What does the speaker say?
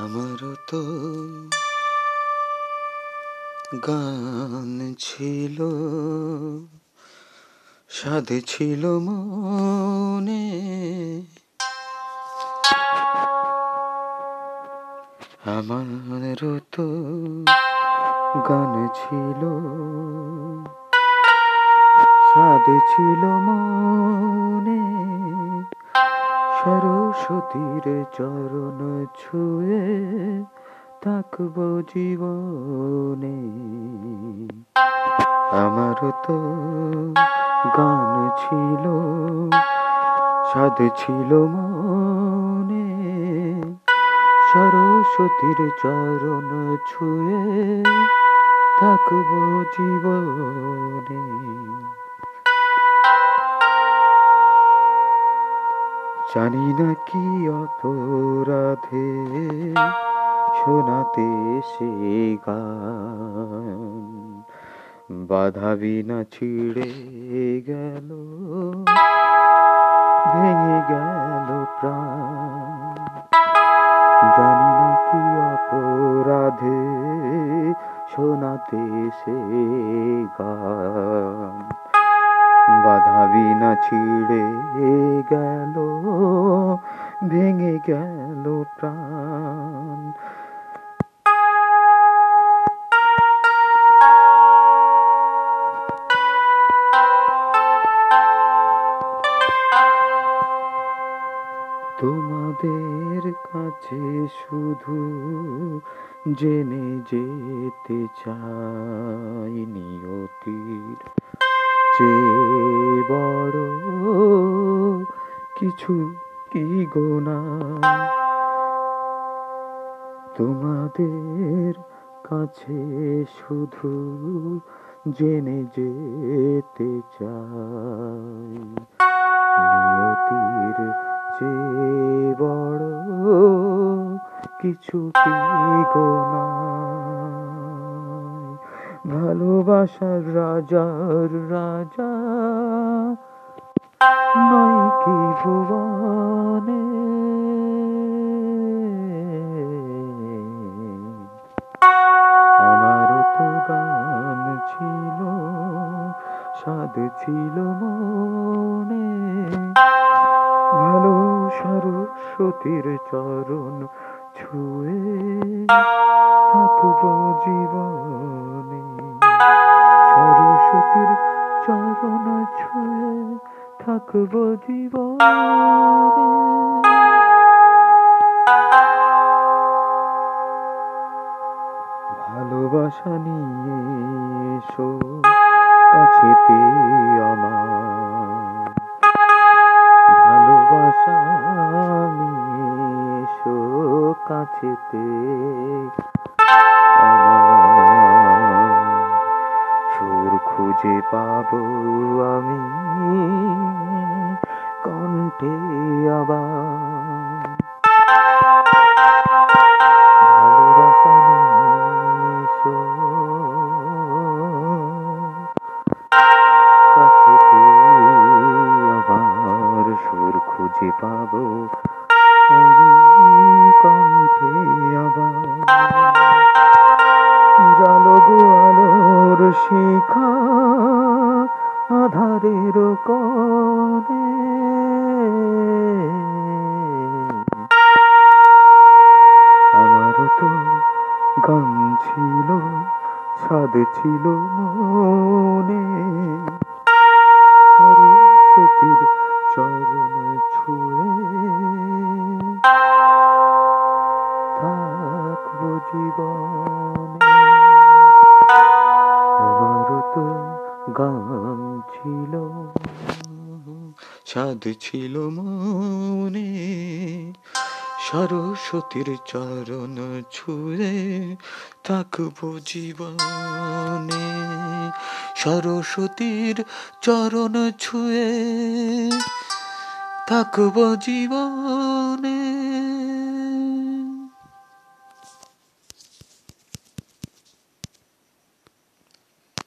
আমারও তো গান ছিল স্বাদ ছিল মনে। আমারও তো গান ছিল স্বাদ ছিল মনে। সরস্বতীর চরণ ছুঁয়ে থাকব জীবনে। আমার তো গান ছিল স্বাদ ছিল মনে। সরস্বতীর চরণ ছুঁয়ে থাকব জীবনে। জানি না কি অপরাধে শোনাতে সে গান। বাধা বিনা ছিঁড়ে গেল, ভেঙে গেল প্রাণ। জানি না কি অপরাধে শোনাতে সে গান। বাধা বিনা ছিঁড়ে গেল ভেঙে গেল প্রাণ। তোমাদের কাছে শুধু জেনে যেতে চাই নিয়তির যে বড় কিছু কি গোনা তোমাদের কাছে শুধু জেনে যেতে চাই। নিয়তির যে বড় কিছু কি গোনা ভালোবাসার রাজার রাজা। নয় কি ভুবনে। আমারও তো গান ছিল, স্বাদ ছিল মনে। ভালো সরস্বতীর চরণ ছুঁয়ে থাকব জীবনে। ছুঁয়ে থাকব জীবনে। ভালোবাসা নিয়ে এসো কাছেতে আমার। ভালোবাসা নিয়ে এসো কাছেতে খুঁজে পাব আমি কণ্ঠে আবার। কাছেতে আবার সুর খুঁজে পাবো স্বাদ ছিল মনে। সরস্বতীর চরণ ছুঁয়ে থাকব জীবনে। আমারও তো গান ছিল স্বাদ ছিল মনে। সরস্বতীর চরণ ছুঁয়ে থাকব জীবনে। সরস্বতীর চরণ ছুঁয়ে থাকব জীবনে।